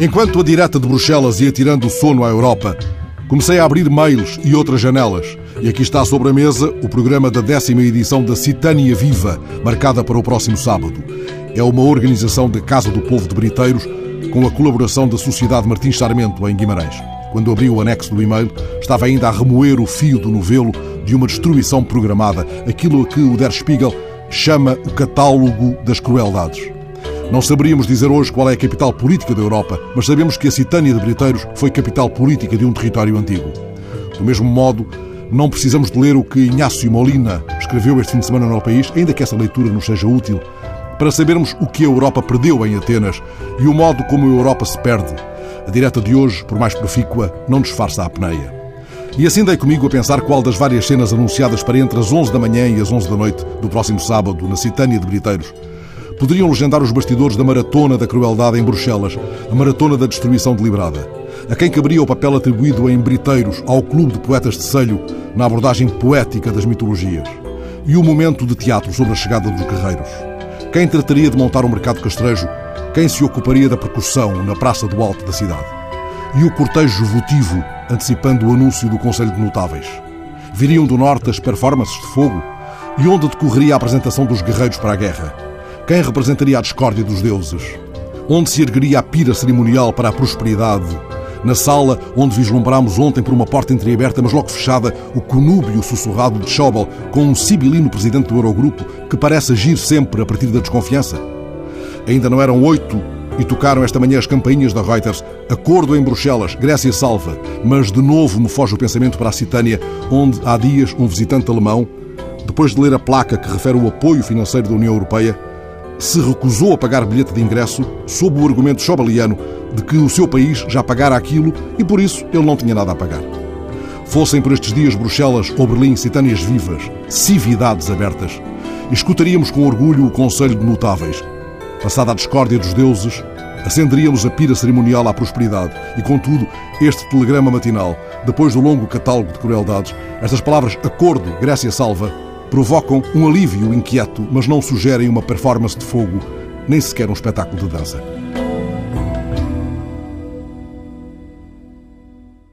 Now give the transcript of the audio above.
Enquanto a direta de Bruxelas ia tirando o sono à Europa, comecei a abrir mails e outras janelas. E aqui está sobre a mesa o programa da décima edição da Citânia Viva, marcada para o próximo sábado. É uma organização da Casa do Povo de Briteiros, com a colaboração da Sociedade Martins Sarmento, em Guimarães. Quando abri o anexo do e-mail, estava ainda a remoer o fio do novelo de uma destruição programada, aquilo a que o Der Spiegel chama o catálogo das crueldades. Não saberíamos dizer hoje qual é a capital política da Europa, mas sabemos que a Citânia de Briteiros foi capital política de um território antigo. Do mesmo modo, não precisamos de ler o que Inácio Molina escreveu este fim de semana no país, ainda que essa leitura nos seja útil, para sabermos o que a Europa perdeu em Atenas e o modo como a Europa se perde. A direta de hoje, por mais profícua, não disfarça a apneia. E assim dei comigo a pensar qual das várias cenas anunciadas para entre as 11 da manhã e as 11 da noite do próximo sábado, na Citânia de Briteiros, poderiam legendar os bastidores da maratona da crueldade em Bruxelas, a maratona da destruição deliberada. A quem caberia o papel atribuído em Briteiros ao Clube de Poetas de Selho na abordagem poética das mitologias. E o momento de teatro sobre a chegada dos guerreiros. Quem trataria de montar um mercado castrejo? Quem se ocuparia da percussão na Praça do Alto da cidade? E o cortejo votivo antecipando o anúncio do Conselho de Notáveis? Viriam do norte as performances de fogo? E onde decorreria a apresentação dos guerreiros para a guerra? Quem representaria a discórdia dos deuses? Onde se ergueria a pira cerimonial para a prosperidade? Na sala onde vislumbrámos ontem por uma porta entreaberta, mas logo fechada, o conúbio sussurrado de Schauble com um sibilino presidente do Eurogrupo que parece agir sempre a partir da desconfiança? Ainda não eram oito e tocaram esta manhã as campainhas da Reuters. Acordo em Bruxelas, Grécia salva. Mas de novo me foge o pensamento para a Citânia, onde há dias um visitante alemão, depois de ler a placa que refere o apoio financeiro da União Europeia, se recusou a pagar bilhete de ingresso sob o argumento chobaliano de que o seu país já pagara aquilo e por isso ele não tinha nada a pagar. Fossem por estes dias Bruxelas ou Berlim citâneas vivas, cividades abertas, escutaríamos com orgulho o Conselho de Notáveis. Passada a discórdia dos deuses, acenderíamos a pira cerimonial à prosperidade e, contudo, este telegrama matinal, depois do longo catálogo de crueldades, estas palavras acordo, Grécia salva, provocam um alívio inquieto, mas não sugerem uma performance de fogo, nem sequer um espetáculo de dança.